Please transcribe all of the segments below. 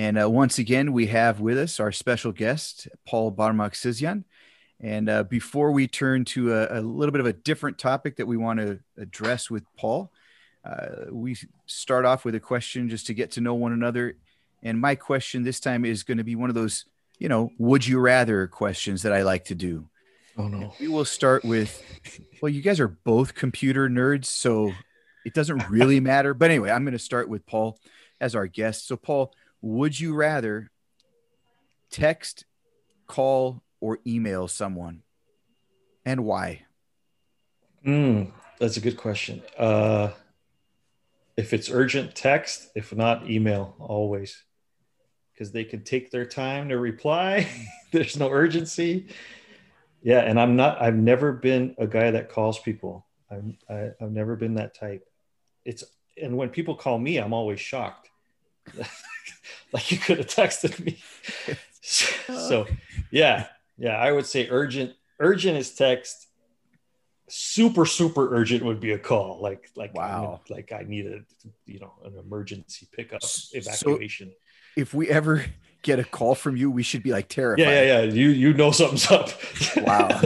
And uh, once again, we have with us our special guest, Paul Barmaksezian. And uh, before we turn to a, a, little bit of a different topic that we want to address with Paul, uh, we start off with a question just to get to know one another. And my question this time is going to be one of those, you know, would you rather questions that I like to do. Oh no. We will start with well, you guys are both computer nerds, so it doesn't really matter. But anyway, I'm going to start with Paul as our guest. So Paul, would you rather text, call, or email someone? And why? Mm, that's a good question. Uh, if it's urgent, text. If not, email always. Because they can take their time to reply. There's no urgency yeah and i'm not i've never been a guy that calls people I'm, I, i've never been that type it's and when people call me i'm always shocked like you could have texted me. So yeah yeah i would say urgent urgent is text. Super super urgent would be a call. Like like wow. I like i need a you know an emergency pickup evacuation so if we ever get a call from you, we should be like terrified. Yeah, yeah, yeah. You you know something's up. Wow.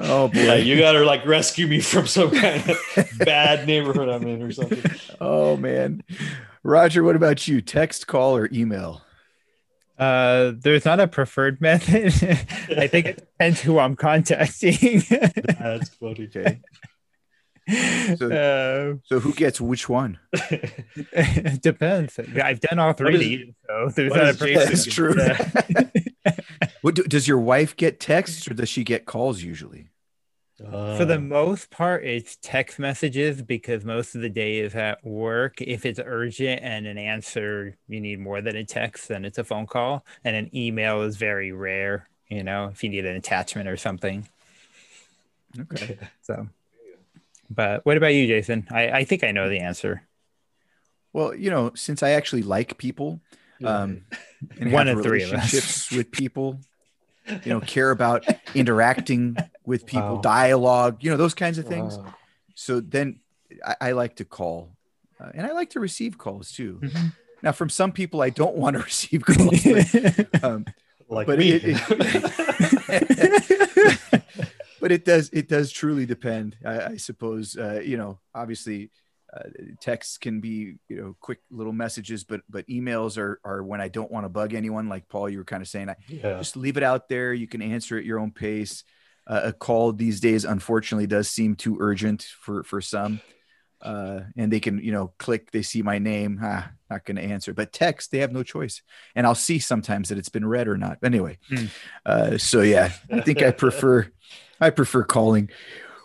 oh boy. Yeah, you gotta like rescue me from some kind of bad neighborhood I'm in or something. Oh man. Roger, what about you? Text, call, or email? Uh, there's not a preferred method. I think it depends who I'm contacting. That's funny. Okay. So, uh, so who gets which one? it depends. I've done all three. Is, so there's not a That's true. what do, does your wife get texts or does she get calls usually? Uh, For the most part, it's text messages because most of the day is at work. If it's urgent and an answer, you need more than a text, then it's a phone call. And an email is very rare, you know, if you need an attachment or something. Okay. So but what about you, Jason? I, I think I know the answer. Well, you know, since I actually like people, um, and one of three relationships with people, you know, care about interacting with people, wow. dialogue, you know, those kinds of things. Wow. So then I, I, like to call, uh, and I like to receive calls too. Mm-hmm. Now, from some people, I don't want to receive calls, but, um, like but me. It, it, but it does it does truly depend i, I suppose uh, you know obviously uh, texts can be you know quick little messages but but emails are are when i don't want to bug anyone like paul you were kind of saying i yeah. just leave it out there. You can answer at your own pace. Uh, a call these days unfortunately does seem too urgent for for some uh, and they can you know click they see my name ah, not going to answer. But text they have no choice. And i'll see sometimes that it's been read or not. Anyway mm. uh, so yeah i think i prefer I prefer calling.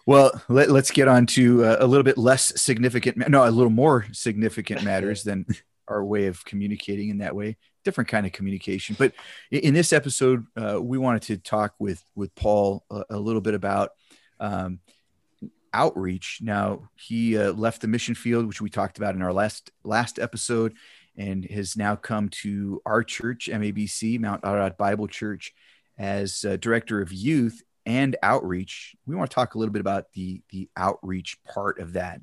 Well, let, us get on to uh, a little bit less significant, no, a little more significant matters than our way of communicating in that way. Different kind of communication. But in this episode, uh, we wanted to talk with with Paul a, a little bit about um, outreach. Now, he uh, left the mission field, which we talked about in our last last episode, and has now come to our church, MABC, Mount Ararat Bible Church, as uh, director of youth and outreach. We want to talk a little bit about the the outreach part of that.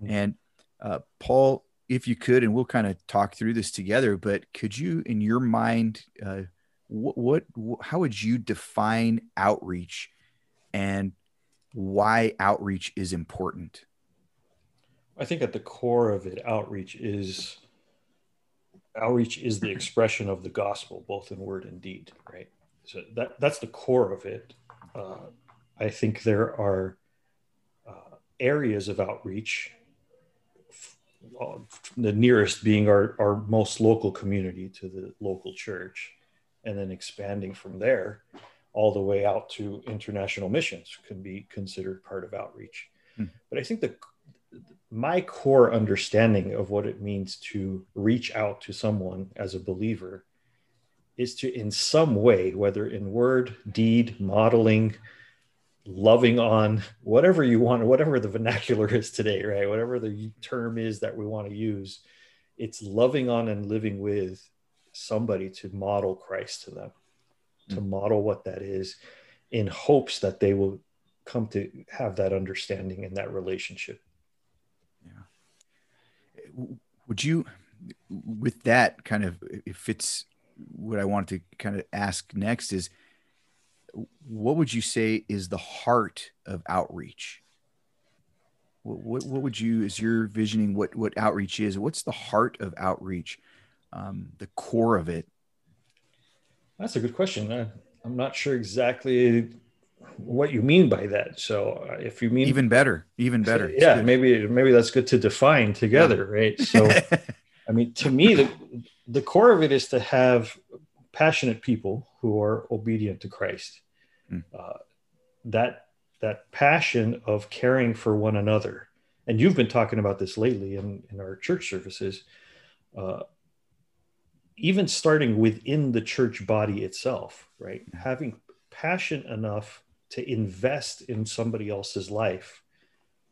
Mm-hmm. And uh, Paul, if you could, and we'll kind of talk through this together. But could you, in your mind, uh, what, what how would you define outreach, and why outreach is important? I think at the core of it, outreach is outreach is the expression of the gospel, both in word and deed, right? So that that's the core of it uh, I think there are uh, areas of outreach, uh, the nearest being our, our most local community to the local church, and then expanding from there all the way out to international missions can be considered part of outreach. Mm-hmm. But I think the my core understanding of what it means to reach out to someone as a believer is to in some way whether in word deed modeling loving on whatever you want whatever the vernacular is today right? Whatever the term is that we want to use it's loving on and living with somebody to model christ to them mm-hmm. to model what that is in hopes that they will come to have that understanding and that relationship. Yeah. Would you with that kind of it fits what I wanted to kind of ask next is what would you say is the heart of outreach? What, what, what would you, is your visioning what, what outreach is? What's the heart of outreach? Um, the core of it? That's a good question. I, I'm not sure exactly what you mean by that. So uh, if you mean even better, even better. Yeah, maybe maybe that's good to define together, yeah. right? So I mean, to me, the the core of it is to have passionate people who are obedient to Christ. Mm. Uh, that that passion of caring for one another, and you've been talking about this lately in in our church services. Uh, even starting within the church body itself, right? Mm. Having passion enough to invest in somebody else's life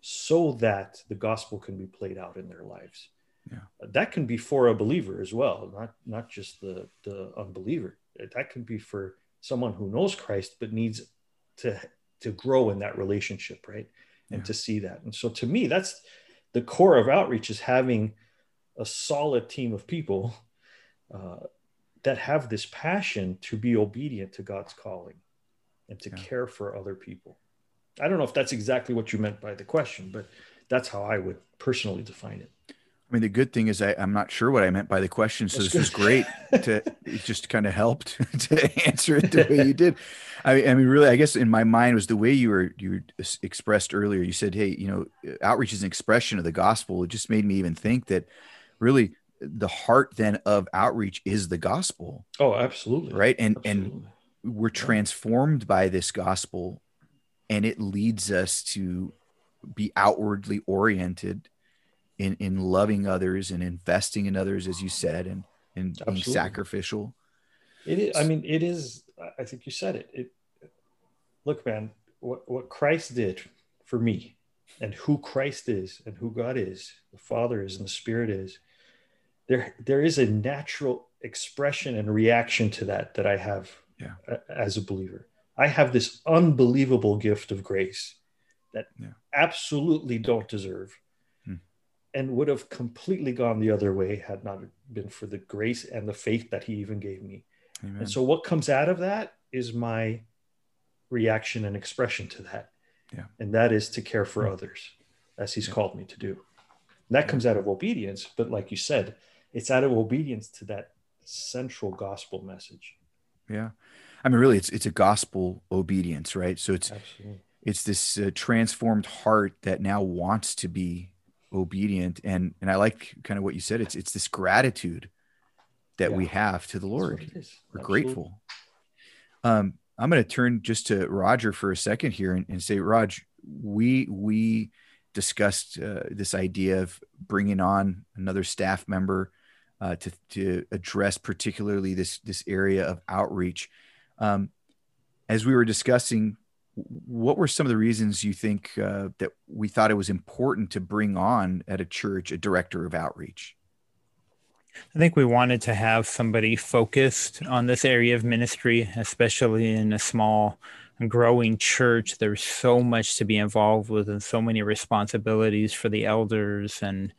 so that the gospel can be played out in their lives yeah. that can be for a believer as well not not just the the unbeliever that can be for someone who knows christ but needs to to grow in that relationship right and yeah. to see that and so to me that's the core of outreach is having a solid team of people uh, that have this passion to be obedient to god's calling and to yeah. care for other people i don't know if that's exactly what you meant by the question but that's how i would personally define it I mean, the good thing is I, am not sure what I meant by the question, so That's this good. was great. To it just kind of helped to answer it the way you did. I, I, mean, really, I guess in my mind was the way you were you expressed earlier. You said, "Hey, you know, outreach is an expression of the gospel." It just made me even think that really the heart then of outreach is the gospel. Oh, absolutely. Right, and absolutely. and we're transformed by this gospel, and it leads us to be outwardly oriented in in loving others and investing in others, as you said, and and being sacrificial. It is. I mean, it is. I think you said it. It. Look, man, what what Christ did for me, and who Christ is, and who God is, the Father is, and the Spirit is. There, there is a natural expression and reaction to that that I have yeah. as a believer. I have this unbelievable gift of grace that yeah. absolutely don't deserve and would have completely gone the other way had not been for the grace and the faith that he even gave me. Amen. And so what comes out of that is my reaction and expression to that. Yeah. And that is to care for others as he's yeah. called me to do. And that yeah. comes out of obedience, but like you said, it's out of obedience to that central gospel message. Yeah. I mean really it's it's a gospel obedience, right? So it's Absolutely. it's this uh, transformed heart that now wants to be obedient. And and i like kind of what you said. It's it's this gratitude that yeah. we have to the lord. we're Absolutely. grateful. Um i'm going to turn just to roger for a second here and, and say raj we we discussed uh, this idea of bringing on another staff member uh, to to address particularly this this area of outreach. Um, as we were discussing what were some of the reasons you think uh, that we thought it was important to bring on at a church a director of outreach? I think we wanted to have somebody focused on this area of ministry, especially in a small growing church. There's so much to be involved with and so many responsibilities for the elders and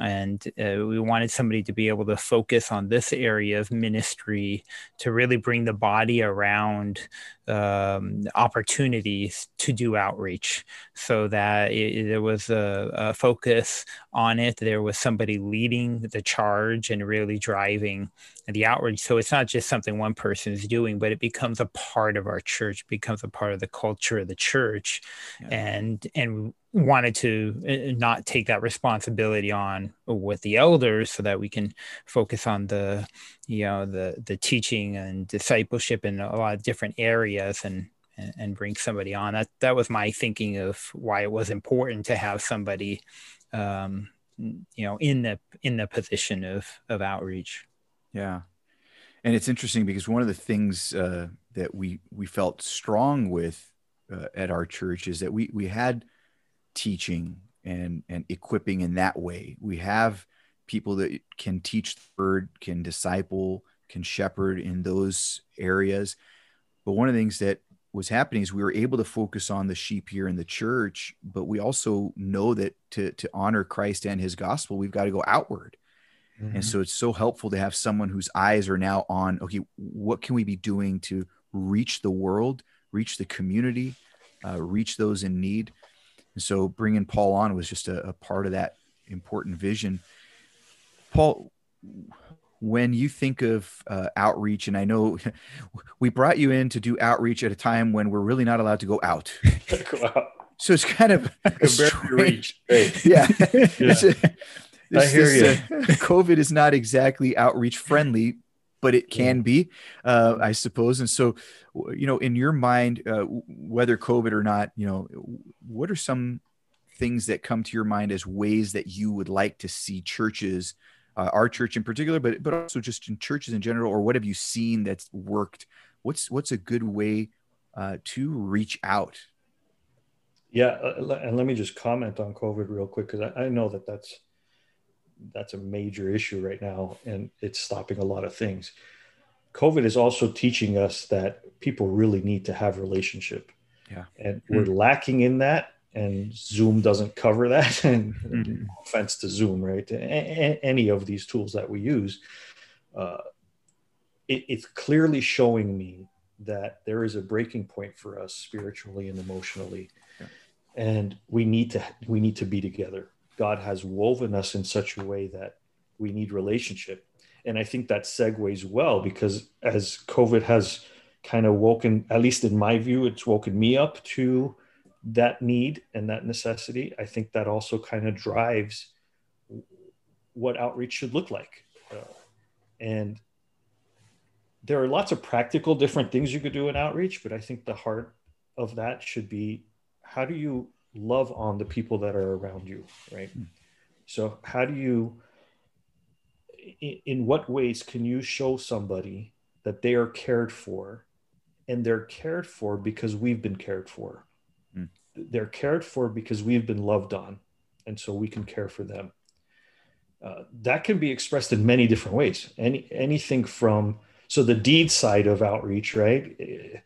and uh, we wanted somebody to be able to focus on this area of ministry to really bring the body around um, opportunities to do outreach so that it, there was a, a, focus on it there was somebody leading the charge and really driving the outreach so it's not just something one person is doing but it becomes a part of our church becomes a part of the culture of the church yeah. and and wanted to uh, not take that responsibility on with the elders so that we can focus on the you know the the teaching and discipleship in a lot of different areas and and, bring somebody on. That that was my thinking of why it was important to have somebody um, you know in the in the position of of outreach. Yeah. And it's interesting because one of the things uh, that we we felt strong with uh, at our church is that we we had teaching and and equipping in that way. We have people that can teach the word, can disciple, can shepherd in those areas. But one of the things that was happening is we were able to focus on the sheep here in the church, but we also know that to to honor Christ and his gospel, we've got to go outward. Mm-hmm. And so it's so helpful to have someone whose eyes are now on, okay, what can we be doing to reach the world, reach the community, uh, reach those in need? And so bringing Paul on was just a, a part of that important vision. Paul, when you think of uh, outreach, and I know we brought you in to do outreach at a time when we're really not allowed to go out. out. So it's kind of a strange, yeah. yeah. I hear this, you. Uh, COVID is not exactly outreach friendly, but it can be, uh, I suppose. And so, you know, in your mind, uh, whether COVID or not, you know, what are some things that come to your mind as ways that you would like to see churches, uh, our church in particular, but but also just in churches in general, or what have you seen that's worked? What's what's a good way uh, to reach out? Yeah, uh, and let me just comment on COVID real quick because I, I know that that's that's a major issue right now and it's stopping a lot of things. Covid is also teaching us that people really need to have relationship. Yeah. And mm-hmm. we're lacking in that and zoom doesn't cover that. And mm-hmm. offense to zoom right? A- any of these tools that we use uh, it, it's clearly showing me that there is a breaking point for us spiritually and emotionally. Yeah. and we need to we need to be together God has woven us in such a way that we need relationship. And I think that segues well because as COVID has kind of woken, at least in my view, it's woken me up to that need and that necessity. I think that also kind of drives what outreach should look like. Uh, and there are lots of practical different things you could do in outreach, but I think the heart of that should be how do you love on the people that are around you, right? Mm. So, how do you, in, in what ways can you show somebody that they are cared for and they're cared for because we've been cared for? Mm. They're cared for because we've been loved on, and so we can care for them. Uh, that can be expressed in many different ways. Any anything from so the deed side of outreach, right?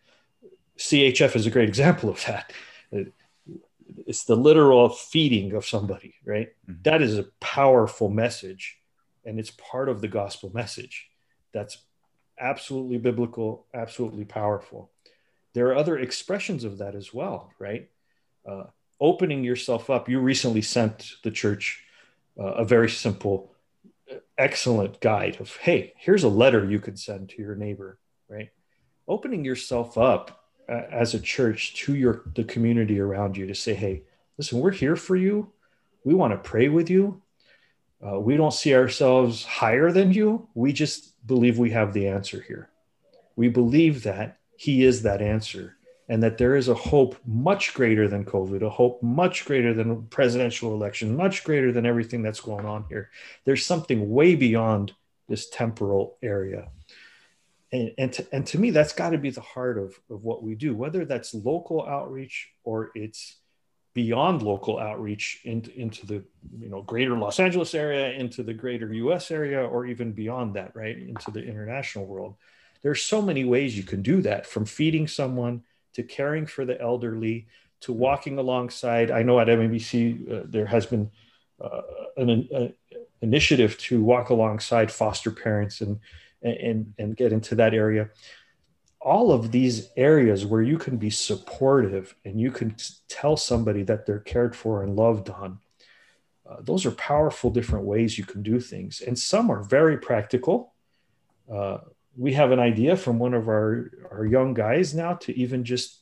CHF is a great example of that it's the literal feeding of somebody, right? Mm-hmm. That is a powerful message, and it's part of the gospel message. That's absolutely biblical, absolutely powerful. There are other expressions of that as well, right? Uh, opening yourself up. You recently sent the church uh, a very simple, excellent guide of, hey, here's a letter you could send to your neighbor, right? Opening yourself up as a church to your the community around you to say hey listen we're here for you. We want to pray with you. Uh, we don't see ourselves higher than you. We just believe we have the answer here. We believe that he is that answer and that there is a hope much greater than covid a hope much greater than presidential election much greater than everything that's going on here. There's something way beyond this temporal area and and to, and to me that's got to be the heart of, of what we do whether that's local outreach or it's beyond local outreach into, into the you know greater los angeles area into the greater us area or even beyond that right into the international world. There's so many ways you can do that from feeding someone to caring for the elderly to walking alongside. I know at mbc uh, there has been uh, an, an initiative to walk alongside foster parents and and, and get into that area. All of these areas where you can be supportive and you can tell somebody that they're cared for and loved on uh, those are powerful different ways you can do things. And some are very practical. Uh, we have an idea from one of our, our young guys now to even just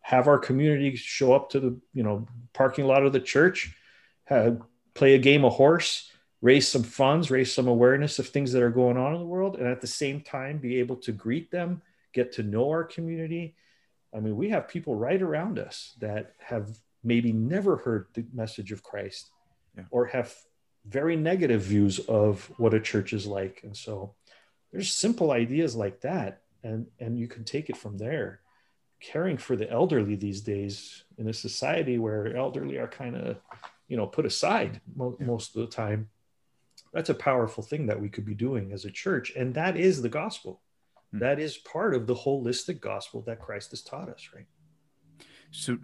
have our community show up to the you know parking lot of the church have, play a game of horse raise some funds, raise some awareness of things that are going on in the world, and at the same time be able to greet them, get to know our community. I mean, we have people right around us that have maybe never heard the message of Christ yeah. or have very negative views of what a church is like. And so there's simple ideas like that and and you can take it from there caring for the elderly these days in a society where elderly are kind of you know put aside mo- most of the time that's a powerful thing that we could be doing as a church and that is the gospel hmm. that is part of the holistic gospel that christ has taught us right so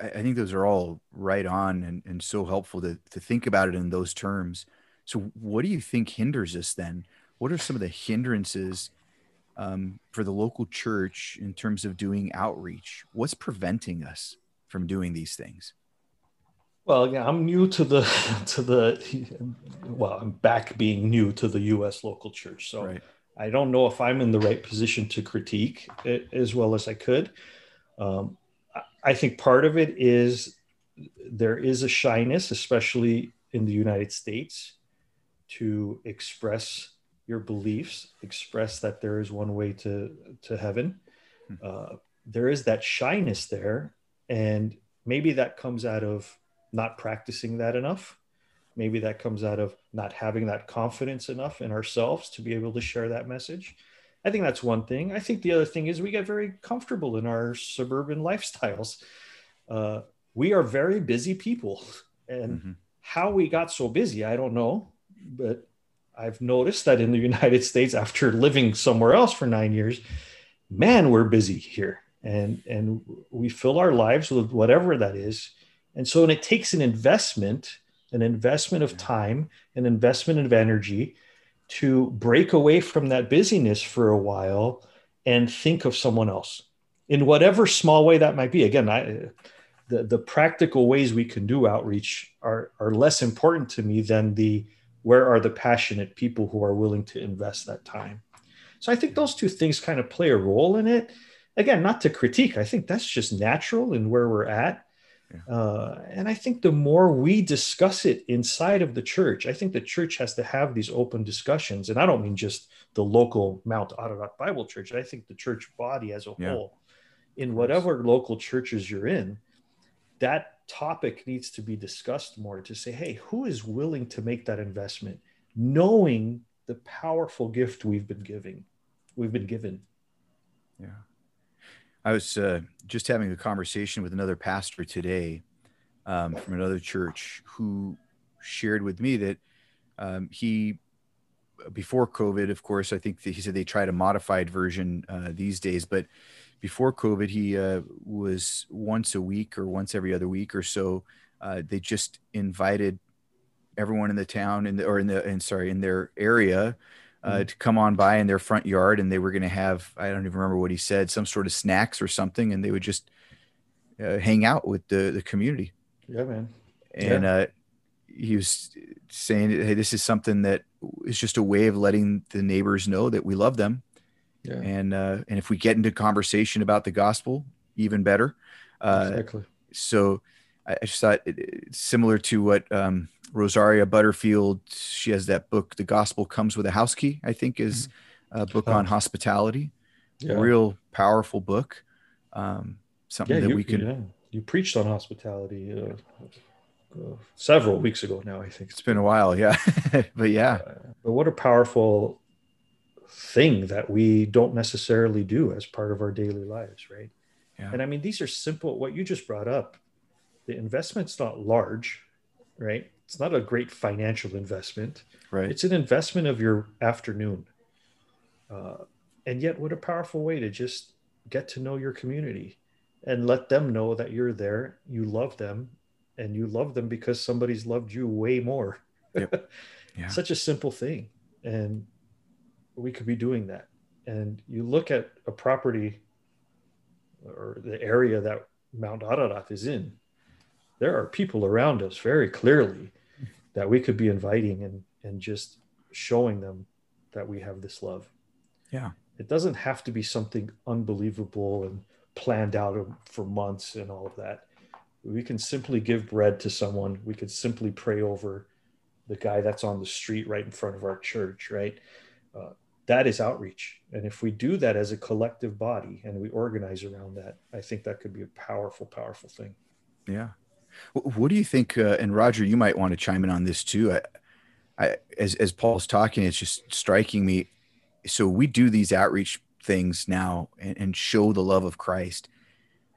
i think those are all right on and, and so helpful to, to think about it in those terms so what do you think hinders us then what are some of the hindrances um, for the local church in terms of doing outreach? What's preventing us from doing these things? Well, yeah, I'm new to the to the well, I'm back being new to the U.S. local church, so right. I don't know if I'm in the right position to critique it as well as I could. Um, I think part of it is there is a shyness, especially in the United States, to express your beliefs, express that there is one way to to heaven. Hmm. Uh, there is that shyness there, and maybe that comes out of not practicing that enough. Maybe that comes out of not having that confidence enough in ourselves to be able to share that message. I think that's one thing. I think the other thing is we get very comfortable in our suburban lifestyles. Uh, we are very busy people, and mm-hmm. how we got so busy, I don't know, but I've noticed that in the United States, after living somewhere else for nine years, man, we're busy here, and and we fill our lives with whatever that is, and so and it takes an investment, an investment of time, an investment of energy, to break away from that busyness for a while and think of someone else in whatever small way that might be. Again, I. The, the practical ways we can do outreach are, are less important to me than the where are the passionate people who are willing to invest that time so i think those two things kind of play a role in it again not to critique i think that's just natural in where we're at yeah. uh, and i think the more we discuss it inside of the church i think the church has to have these open discussions and i don't mean just the local mount ararat bible church i think the church body as a yeah. whole in whatever local churches you're in that topic needs to be discussed more to say, hey, who is willing to make that investment, knowing the powerful gift we've been giving, we've been given. Yeah. I was uh, just having a conversation with another pastor today um, from another church who shared with me that um, he, before COVID, of course, I think he said they tried a modified version uh, these days, but before COVID, he uh, was once a week or once every other week or so. Uh, they just invited everyone in the town in the, or in the, and sorry, in their area uh, mm-hmm. to come on by in their front yard. And they were going to have, I don't even remember what he said, some sort of snacks or something. And they would just uh, hang out with the, the community. Yeah, man. And yeah. Uh, he was saying, Hey, this is something that is just a way of letting the neighbors know that we love them yeah. And uh, and if we get into conversation about the gospel, even better. Uh, exactly. So I, I just thought it, similar to what um, Rosaria Butterfield. She has that book, "The Gospel Comes with a House Key." I think is mm-hmm. a book on hospitality. Yeah. real powerful book. Um, something yeah, that you, we could. Yeah. You preached on hospitality. Uh, uh, several weeks ago now. I think it's been a while, yeah, but yeah. Uh, but what a powerful thing that we don't necessarily do as part of our daily lives, right? Yeah. And I mean, these are simple, what you just brought up. The investment's not large, right? It's not a great financial investment. Right. It's an investment of your afternoon. Uh, and yet, what a powerful way to just get to know your community and let them know that you're there, you love them, and you love them because somebody's loved you way more. Yep. Yeah. Such a simple thing. And we could be doing that. And you look at a property or the area that Mount Ararat is in, there are people around us very clearly that we could be inviting and, and just showing them that we have this love. Yeah. It doesn't have to be something unbelievable and planned out for months and all of that. We can simply give bread to someone. We could simply pray over the guy that's on the street right in front of our church, right? Uh, that is outreach. And if we do that as a collective body and we organize around that, I think that could be a powerful, powerful thing. Yeah. What do you think? Uh, and Roger, you might want to chime in on this too. I, I, as as Paul's talking, it's just striking me. so we do these outreach things now and, and show the love of Christ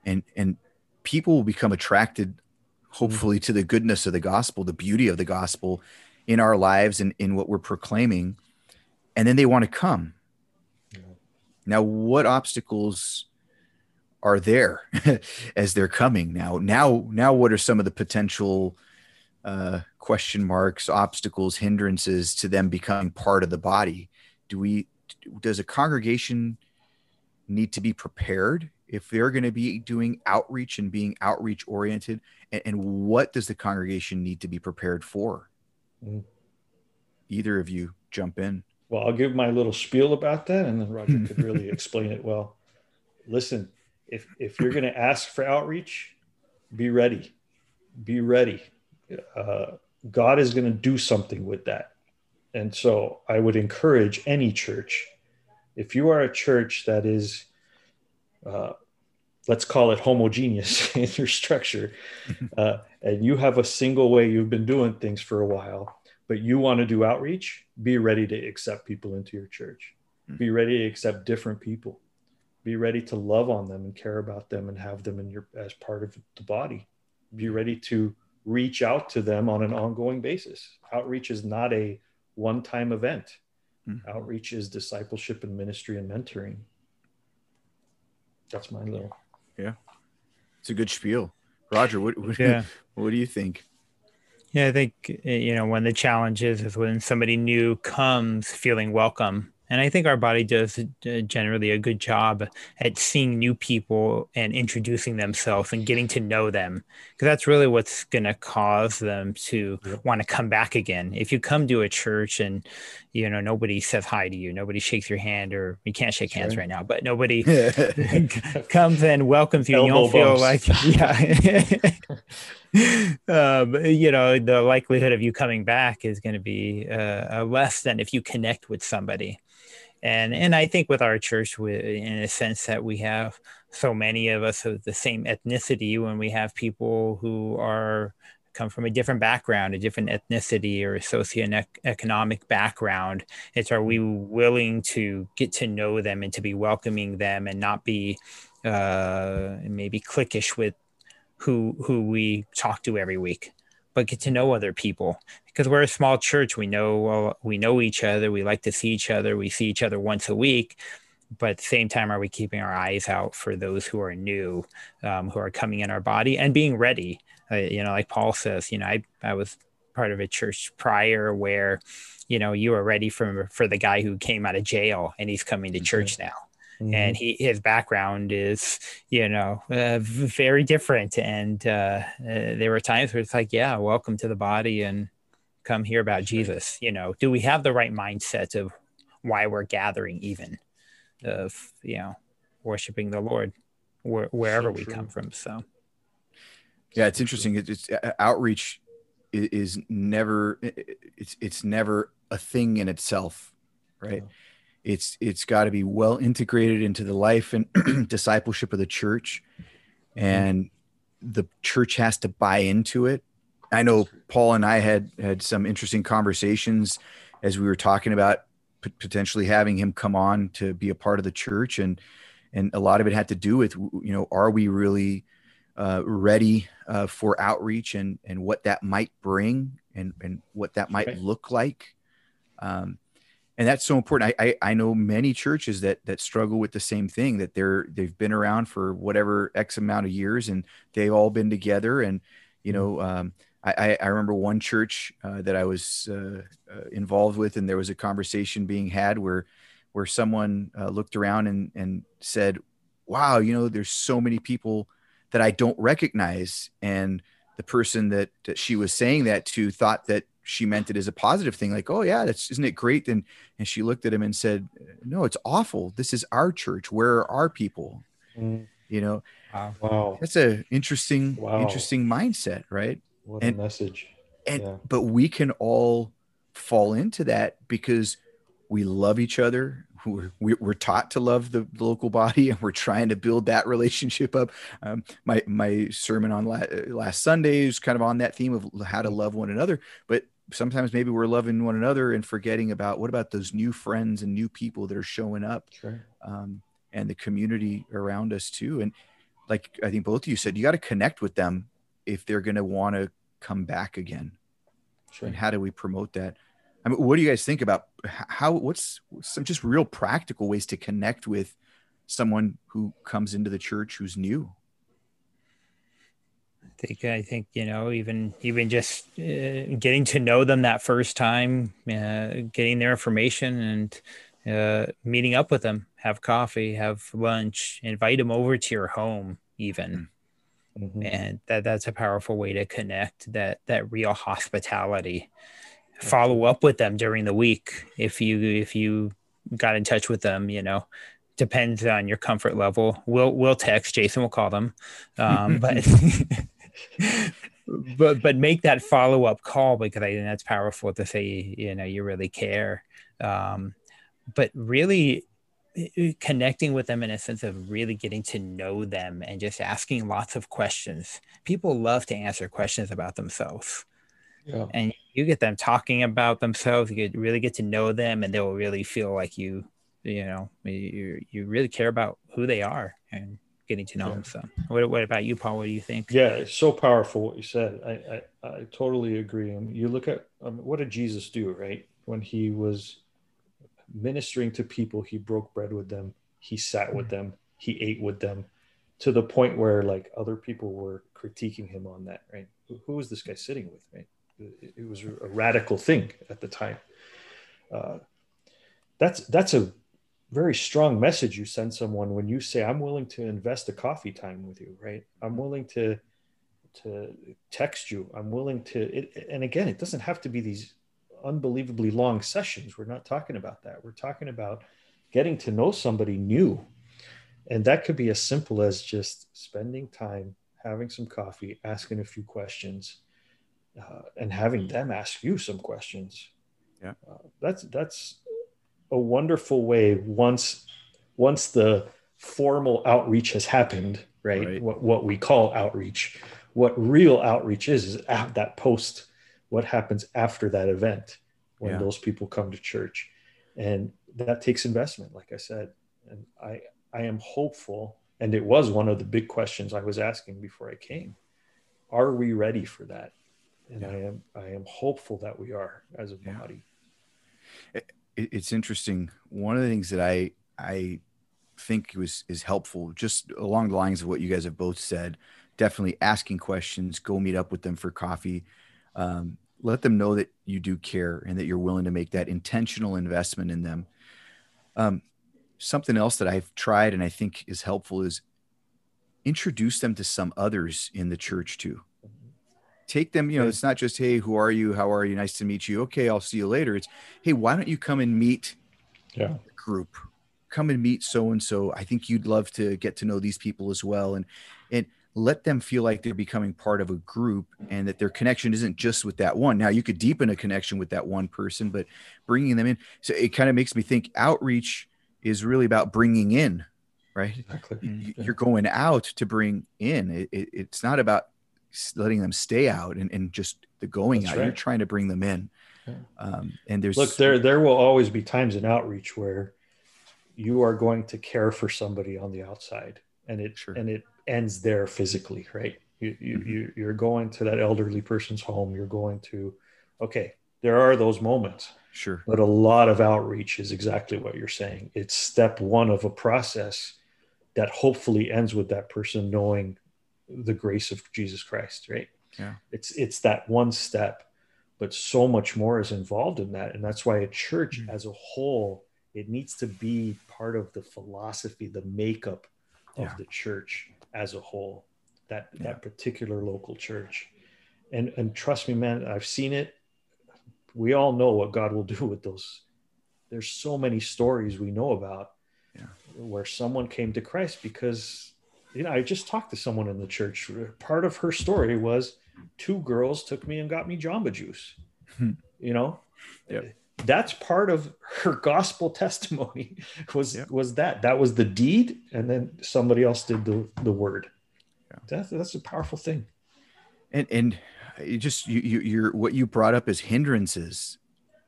and and people will become attracted hopefully to the goodness of the gospel, the beauty of the gospel in our lives and in what we're proclaiming. And then they want to come. Now, what obstacles are there as they're coming now? Now, now, what are some of the potential uh, question marks, obstacles, hindrances to them becoming part of the body? Do we? Does a congregation need to be prepared if they're going to be doing outreach and being outreach oriented and, and, what does the congregation need to be prepared for mm. either of you jump in well i'll give my little spiel about that and then roger could really explain it well listen if if you're going to ask for outreach be ready. Be ready. Uh, god is going to do something with that. And so i would encourage any church if you are a church that is uh, let's call it homogeneous in your structure uh, and you have a single way you've been doing things for a while but you want to do outreach be ready to accept people into your church. Mm-hmm. be ready to accept different people be ready to love on them and care about them and have them in your as part of the body be ready to reach out to them on an ongoing basis outreach is not a one-time event mm-hmm. outreach is discipleship and ministry and mentoring that's my little yeah, it's a good spiel. Roger, what what, yeah. what do you think? Yeah, I think you know when the challenge is is when somebody new comes feeling welcome and I think our body does uh, generally a good job at seeing new people and introducing themselves and getting to know them. Because that's really what's going to cause them to want to come back again. If you come to a church and, you know, nobody says hi to you, nobody shakes your hand, or you can't shake hands right now, but nobody comes and welcomes you, Elbow you don't feel like, yeah. um, you know, the likelihood of you coming back is going to be uh, uh, less than if you connect with somebody and and I think with our church, we, in a sense that we have so many of us of the same ethnicity, when we have people who are come from a different background, a different ethnicity or socioeconomic background, it's are we willing to get to know them and to be welcoming them and not be uh, maybe cliquish with who who we talk to every week but get to know other people because we're a small church. We know we know each other. We like to see each other. We see each other once a week, but at the same time, are we keeping our eyes out for those who are new, um, who are coming in our body and being ready? Uh, you know, like Paul says, you know, I I was part of a church prior where, you know, you were ready for for the guy who came out of jail and he's coming to mm-hmm. church now Mm-hmm. and he his background is you know uh, very different. And uh, uh, there were times where it's like yeah welcome to the body and come hear about jesus. You know do we have the right mindset of why we're gathering even of you know worshiping the lord wh- wherever so we come from so. Yeah it's interesting. It's, uh, outreach is, never it's it's never a thing in itself right it's it's got to be well integrated into the life and discipleship of the church. Mm-hmm. and the church has to buy into it. I know paul and i had had some interesting conversations as we were talking about p- potentially having him come on to be a part of the church. And and a lot of it had to do with you know are we really uh, ready uh, for outreach and and what that might bring and and what that might look like. Um, and that's so important. I, I, I know many churches that that struggle with the same thing that they're they've been around for whatever x amount of years and they've all been together and you know mm-hmm. um, I, I remember one church uh, that I was uh, uh, involved with and there was a conversation being had where where someone uh, looked around and and said, "Wow, you know, there's so many people that I don't recognize," and the person that, that she was saying that to thought that she meant it as a positive thing like oh yeah that's isn't it great? And and she looked at him and said no it's awful. This is our church. Where are our people? Mm. you know? Wow. That's a interesting wow. interesting mindset right? What and, a message. and yeah. but we can all fall into that because we love each other. We're, we're taught to love the, the, local body and we're trying to build that relationship up. Um, my my sermon on la- last sunday is kind of on that theme of how to love one another. But sometimes maybe we're loving one another and forgetting about what about those new friends and new people that are showing up Sure. um, and the community around us too. And like I think both of you said, you got to connect with them if they're going to want to come back again. Sure. And how do we promote that? I mean, what do you guys think about how? What's some just real practical ways to connect with someone who comes into the church who's new? I think I think you know even even just uh, getting to know them that first time, uh, getting their information and uh, meeting up with them, have coffee, have lunch, invite them over to your home, even, Mhm. and that that's a powerful way to connect. That that real hospitality. Follow up with them during the week if you if you got in touch with them. You know, depends on your comfort level. We'll we'll text. Jason will call them, um, but but but make that follow up call because I think that's powerful to say you know you really care. Um, but really connecting with them in a sense of really getting to know them and just asking lots of questions. People love to answer questions about themselves Yeah. and you get them talking about themselves you get, really get to know them and they'll really feel like you you know you, you really care about who they are and getting to know Yeah. them so what, what about you paul what do you think Yeah, it's so powerful what you said. I I, I totally agree. And you look at um, what did Jesus do, right? When he was ministering to people, he broke bread with them, he sat with them, he ate with them, to the point where like other people were critiquing him on that, right? Who, who is this guy sitting with, right? It, it was a radical thing at the time. Uh, that's that's a very strong message you send someone when you say i'm willing to invest a coffee time with you right? I'm willing to to text you. I'm willing to it, and again it doesn't have to be these unbelievably long sessions. We're not talking about that. We're talking about getting to know somebody new. And that could be as simple as just spending time having some coffee asking a few questions uh, and having them ask you some questions. Yeah. uh, that's that's a wonderful way once once the formal outreach has happened right, Right. What, what we call outreach what real outreach is is at that post what happens after that event when Yeah. those people come to church and that takes investment like i said and i i am hopeful and it was one of the big questions i was asking before i came are we ready for that and Yeah. i am i am hopeful that we are as a Yeah. body it, it's interesting. One of the things that I I think was is helpful, just along the lines of what you guys have both said. Definitely asking questions. Go meet up with them for coffee. Um, let them know that you do care and that you're willing to make that intentional investment in them. Um, something else that I've tried and I think is helpful is introduce them to some others in the church too take them you know it's not just hey who are you? How are you? Nice to meet you. Okay i'll see you later. It's hey why don't you come and meet yeah. the group? Come and meet so and so i think you'd love to get to know these people as well. And and let them feel like they're becoming part of a group and that their connection isn't just with that one. Now you could deepen a connection with that one person but bringing them in so it kind of makes me think outreach is really about bringing in right? Exactly. Mm-hmm. You're going out to bring in. It, it, it's not about letting them stay out and, and just the going That's out. You're trying to bring them in. Yeah. um, and there's look there there will always be times in outreach where you are going to care for somebody on the outside and it Sure. and it ends there physically right? You, you, Mhm. you you're going to that elderly person's home. You're going to okay there are those moments. Sure. But a lot of outreach is exactly what you're saying. It's step one of a process that hopefully ends with that person knowing the grace of jesus christ right Yeah. it's it's that one step but so much more is involved in that and that's why a church Mhm. as a whole it needs to be part of the philosophy the makeup of Yeah. the church as a whole that Yeah. that particular local church and and trust me man i've seen it we all know what god will do with those there's so many stories we know about Yeah. where someone came to christ because you know i just talked to someone in the church part of her story was two girls took me and got me jamba juice Hmm. you know Yep. that's part of her gospel testimony was Yep. was that that was the deed and then somebody else did the the word Yeah. that's that's a powerful thing and and you just you, you you're what you brought up as hindrances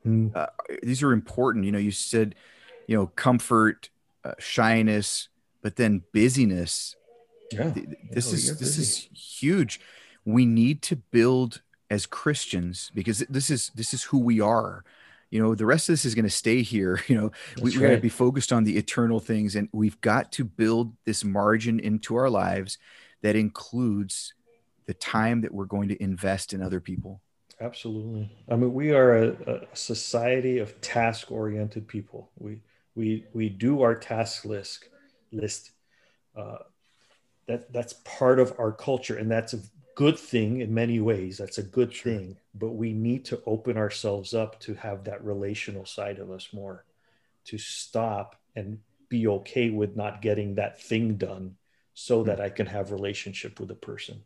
Mm. uh, these are important you know you said you know comfort uh, shyness but then busyness Yeah. Th- this is this is huge we need to build as christians because this is this is who we are you know the rest of this is going to stay here you know we, we got to be focused on the eternal things and we've got to build this margin into our lives that includes the time that we're going to invest in other people Absolutely. I mean, we are a, a society of task-oriented people. We we we do our task list list. Uh, that that's part of our culture, and that's a good thing in many ways. That's a good Sure. thing. But we need to open ourselves up to have that relational side of us more, to stop and be okay with not getting that thing done, so hmm. that I can have relationship with a person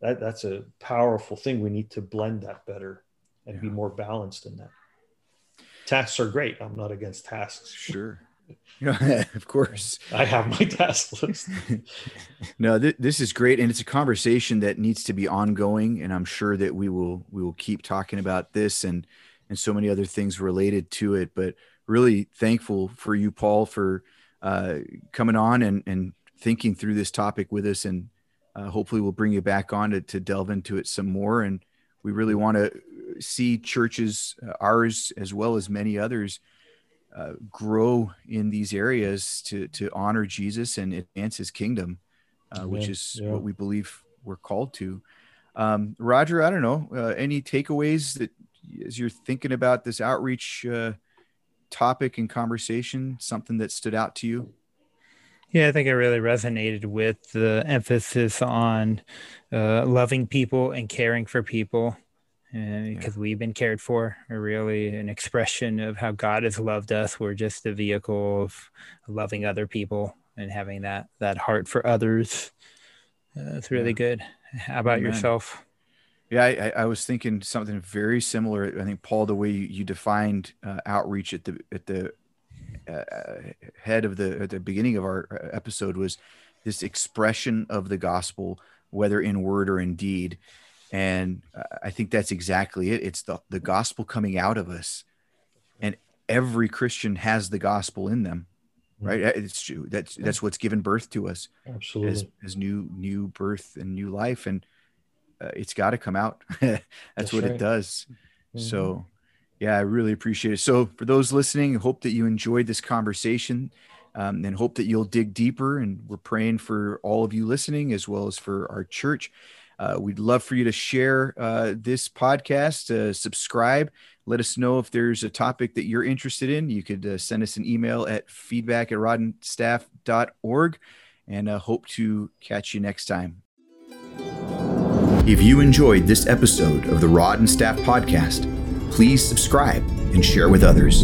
that that's a powerful thing. We need to blend that better and be more balanced in that. Tasks are great. I'm not against tasks. sure of course I have my task list. no th- this is great and it's a conversation that needs to be ongoing and i'm sure that we will we will keep talking about this and and so many other things related to it but really thankful for you paul for uh, coming on and and thinking through this topic with us and uh, hopefully we'll bring you back on to, to delve into it some more and we really want to see churches uh, ours as well as many others uh, grow in these areas to to honor Jesus and advance His kingdom, uh, which is Yeah. what we believe we're called to. Um, Roger, I don't know uh, any takeaways that as you're thinking about this outreach uh, topic and conversation, something that stood out to you. Yeah, I think I really resonated with the emphasis on uh, loving people and caring for people because we've been cared for, are really an expression of how God has loved us. We're just a vehicle of loving other people and having that that heart for others. Uh, it's really Yeah. good. How about Amen. yourself? Yeah, I, I- was thinking something very similar. I think Paul, the way you, you defined uh, outreach at the at the uh, head of the at the beginning of our uh, episode was this expression of the gospel, whether in word or in deed, and uh, I think that's exactly it. It's the the gospel coming out of us, and every Christian has the gospel in them, right? It's true. That's that's what's given birth to us Absolutely. as, as new new birth and new life and uh, it's got to come out that's, That's what it right. does Mhm. so yeah i really appreciate it so for those listening hope that you enjoyed this conversation um, and hope that you'll dig deeper and we're praying for all of you listening as well as for our church uh, we'd love for you to share uh, this podcast uh, subscribe let us know if there's a topic that you're interested in you could uh, send us an email at feedback at rodnstaff.org and uh, hope to catch you next time. If you enjoyed this episode of the Rod and Staff podcast, please subscribe and share with others.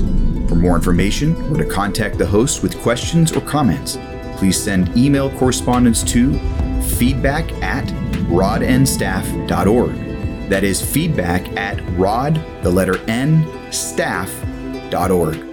For more information or to contact the host with questions or comments, please send email correspondence to feedback at rodnstaff.org. That is feedback at rod, the letter N, staff.org.